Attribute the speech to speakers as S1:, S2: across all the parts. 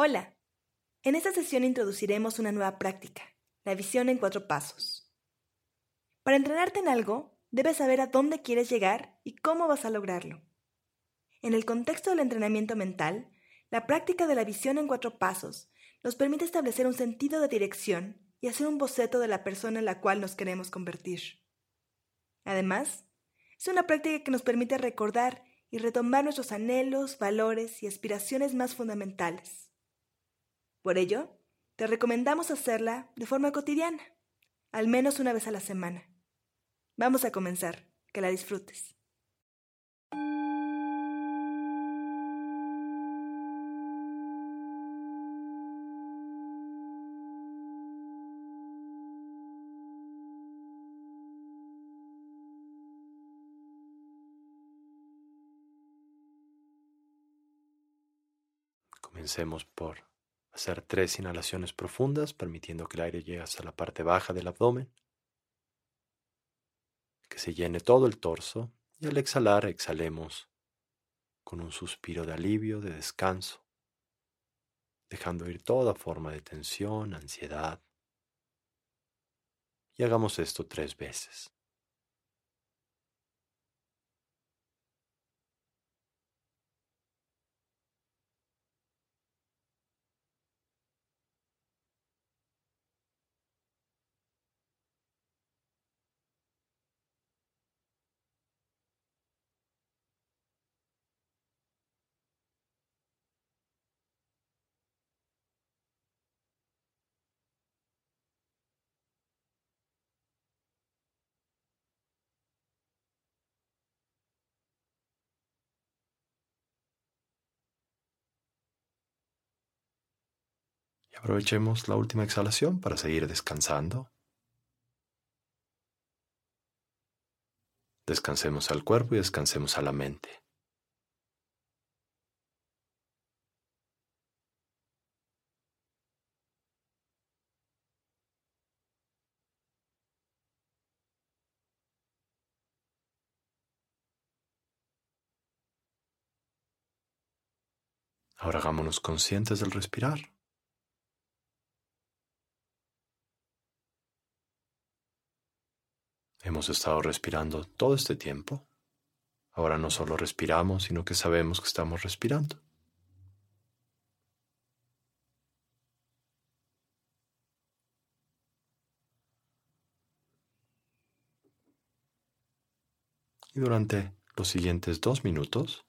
S1: Hola. En esta sesión introduciremos una nueva práctica, la visión en cuatro pasos. Para entrenarte en algo, debes saber a dónde quieres llegar y cómo vas a lograrlo. En el contexto del entrenamiento mental, la práctica de la visión en cuatro pasos nos permite establecer un sentido de dirección y hacer un boceto de la persona en la cual nos queremos convertir. Además, es una práctica que nos permite recordar y retomar nuestros anhelos, valores y aspiraciones más fundamentales. Por ello, te recomendamos hacerla de forma cotidiana, al menos una vez a la semana. Vamos a comenzar, que la disfrutes.
S2: Comencemos por hacer tres inhalaciones profundas, permitiendo que el aire llegue hasta la parte baja del abdomen, que se llene todo el torso y al exhalar exhalemos con un suspiro de alivio, de descanso, dejando ir toda forma de tensión, ansiedad. Y hagamos esto tres veces. Aprovechemos la última exhalación para seguir descansando. Descansemos al cuerpo y descansemos a la mente. Ahora hagámonos conscientes del respirar. Hemos estado respirando todo este tiempo. Ahora no solo respiramos, sino que sabemos que estamos respirando. Y durante los siguientes dos minutos,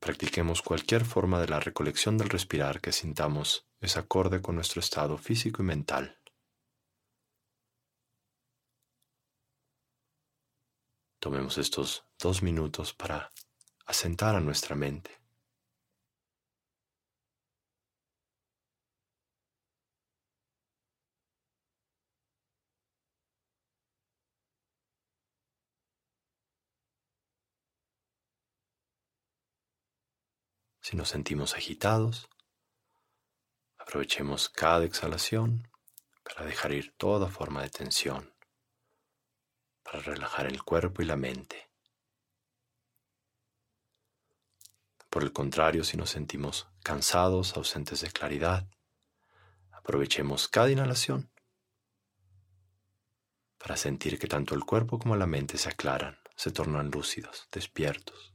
S2: practiquemos cualquier forma de la recolección del respirar que sintamos es acorde con nuestro estado físico y mental. Tomemos estos dos minutos para asentar a nuestra mente. Si nos sentimos agitados, aprovechemos cada exhalación para dejar ir toda forma de tensión para relajar el cuerpo y la mente. Por el contrario, si nos sentimos cansados, ausentes de claridad, aprovechemos cada inhalación para sentir que tanto el cuerpo como la mente se aclaran, se tornan lúcidos, despiertos.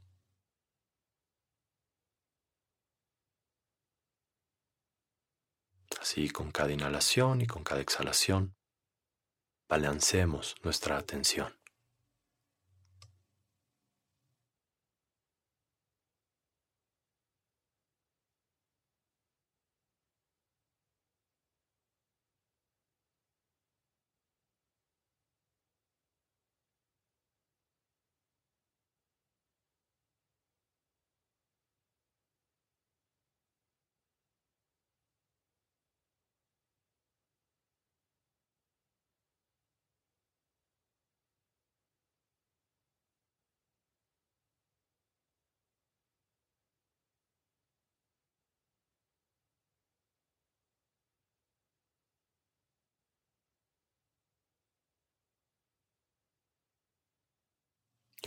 S2: Así con cada inhalación y con cada exhalación, Balanceemos nuestra atención.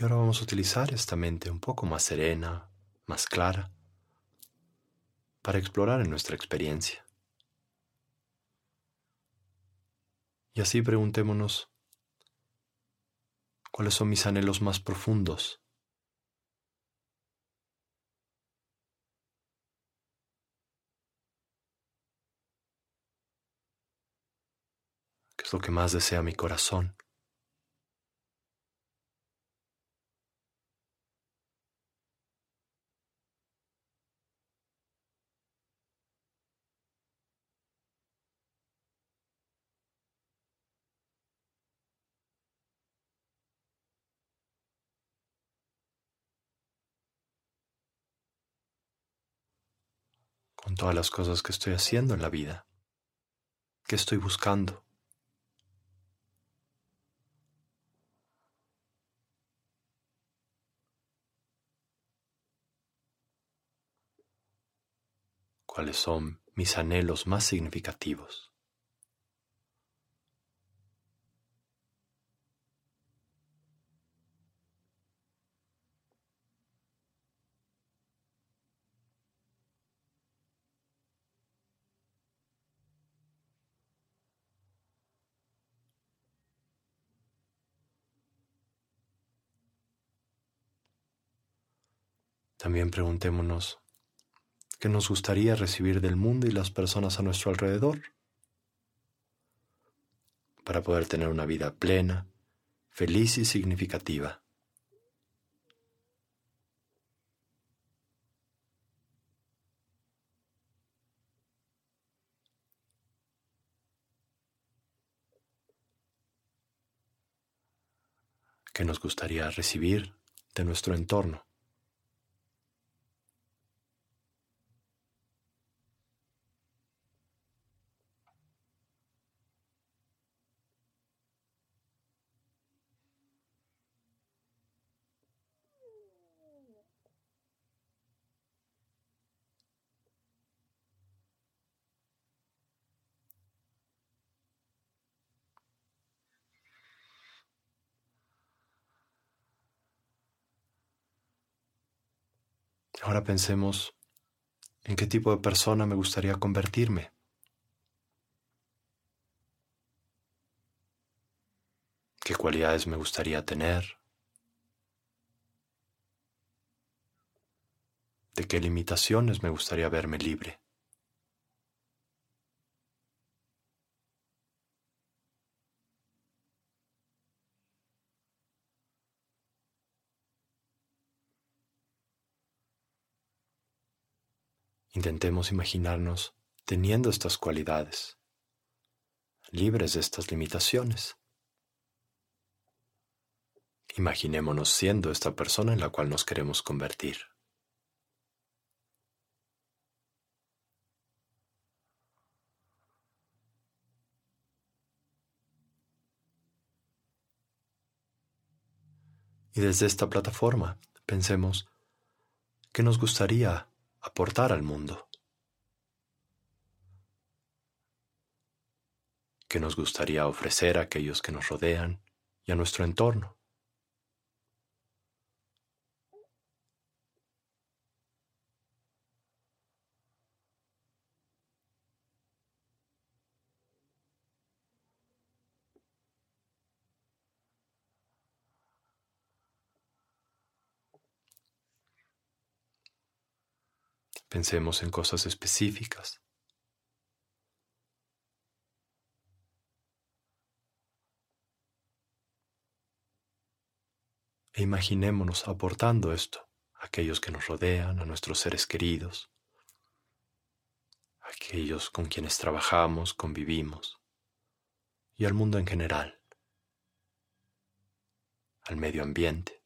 S2: Y ahora vamos a utilizar esta mente un poco más serena, más clara, para explorar en nuestra experiencia. Y así preguntémonos, ¿cuáles son mis anhelos más profundos? ¿Qué es lo que más desea mi corazón? con todas las cosas que estoy haciendo en la vida, que estoy buscando. cuáles son mis anhelos más significativos. También preguntémonos, ¿qué nos gustaría recibir del mundo y las personas a nuestro alrededor? Para poder tener una vida plena, feliz y significativa. ¿Qué nos gustaría recibir de nuestro entorno? Ahora pensemos en qué tipo de persona me gustaría convertirme. ¿Qué cualidades me gustaría tener? ¿De qué limitaciones me gustaría verme libre? Intentemos imaginarnos teniendo estas cualidades, libres de estas limitaciones. Imaginémonos siendo esta persona en la cual nos queremos convertir. Y desde esta plataforma pensemos qué nos gustaría aportar al mundo. ¿Qué nos gustaría ofrecer a aquellos que nos rodean y a nuestro entorno? Pensemos en cosas específicas. E imaginémonos aportando esto a aquellos que nos rodean, a nuestros seres queridos, a aquellos con quienes trabajamos, convivimos, y al mundo en general, al medio ambiente.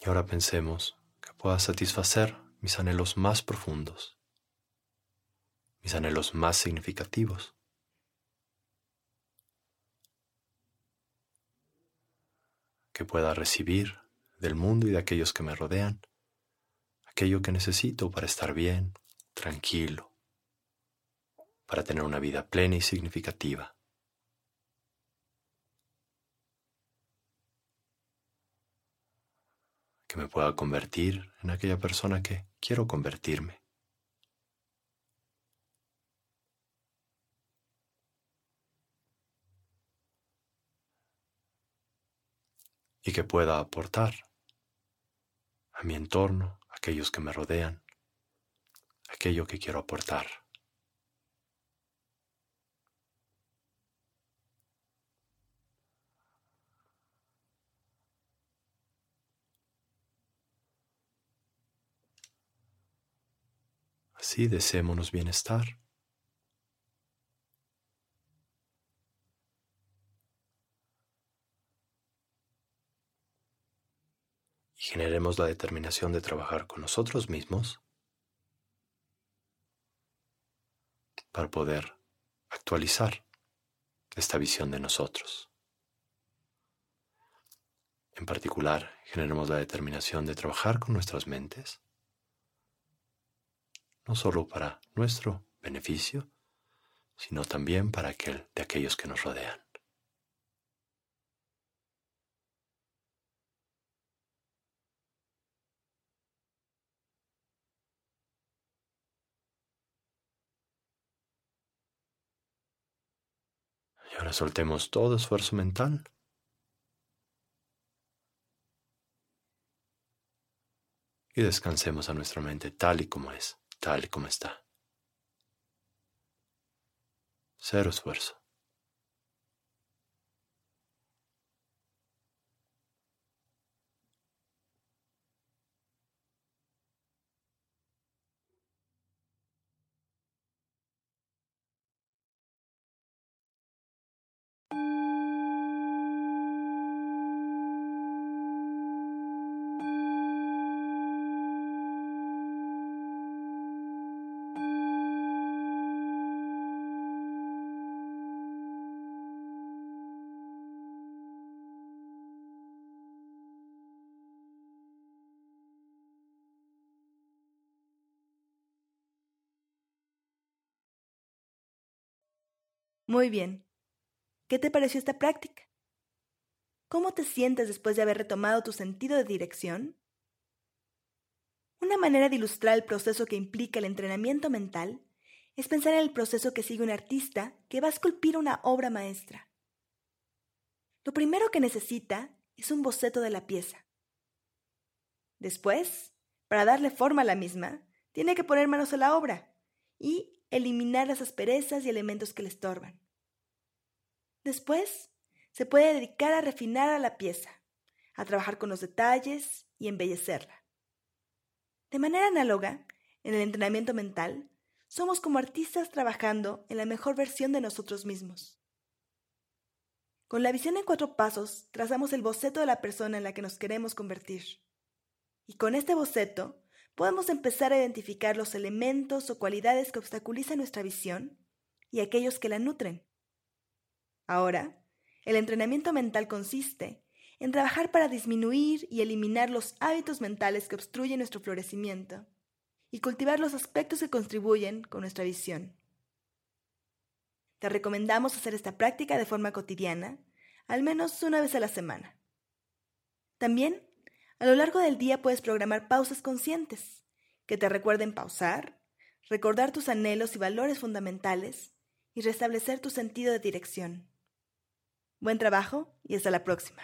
S2: Y ahora pensemos que pueda satisfacer mis anhelos más profundos, mis anhelos más significativos. Que pueda recibir del mundo y de aquellos que me rodean, aquello que necesito para estar bien, tranquilo, para tener una vida plena y significativa. Que me pueda convertir en aquella persona que quiero convertirme. y que pueda aportar a mi entorno, a aquellos que me rodean, aquello que quiero aportar. Así deseémonos bienestar. y generemos la determinación de trabajar con nosotros mismos para poder actualizar esta visión de nosotros. En particular, generemos la determinación de trabajar con nuestras mentes, no solo para nuestro beneficio, sino también para aquel de aquellos que nos rodean. Y ahora soltemos todo esfuerzo mental. Y descansemos a nuestra mente tal y como es, tal como está. Cero esfuerzo.
S1: Muy bien. ¿Qué te pareció esta práctica? ¿Cómo te sientes después de haber retomado tu sentido de dirección? Una manera de ilustrar el proceso que implica el entrenamiento mental es pensar en el proceso que sigue un artista que va a esculpir una obra maestra. Lo primero que necesita es un boceto de la pieza. Después, para darle forma a la misma, tiene que poner manos a la obra y eliminar las asperezas y elementos que le estorban. Después, se puede dedicar a refinar a la pieza, a trabajar con los detalles y embellecerla. De manera análoga, en el entrenamiento mental, somos como artistas trabajando en la mejor versión de nosotros mismos. Con la visión en cuatro pasos, trazamos el boceto de la persona en la que nos queremos convertir. Y con este boceto, podemos empezar a identificar los elementos o cualidades que obstaculizan nuestra visión y aquellos que la nutren. Ahora, el entrenamiento mental consiste en trabajar para disminuir y eliminar los hábitos mentales que obstruyen nuestro florecimiento y cultivar los aspectos que contribuyen con nuestra visión. Te recomendamos hacer esta práctica de forma cotidiana, al menos una vez a la semana. También a lo largo del día puedes programar pausas conscientes que te recuerden pausar, recordar tus anhelos y valores fundamentales y restablecer tu sentido de dirección. Buen trabajo y hasta la próxima.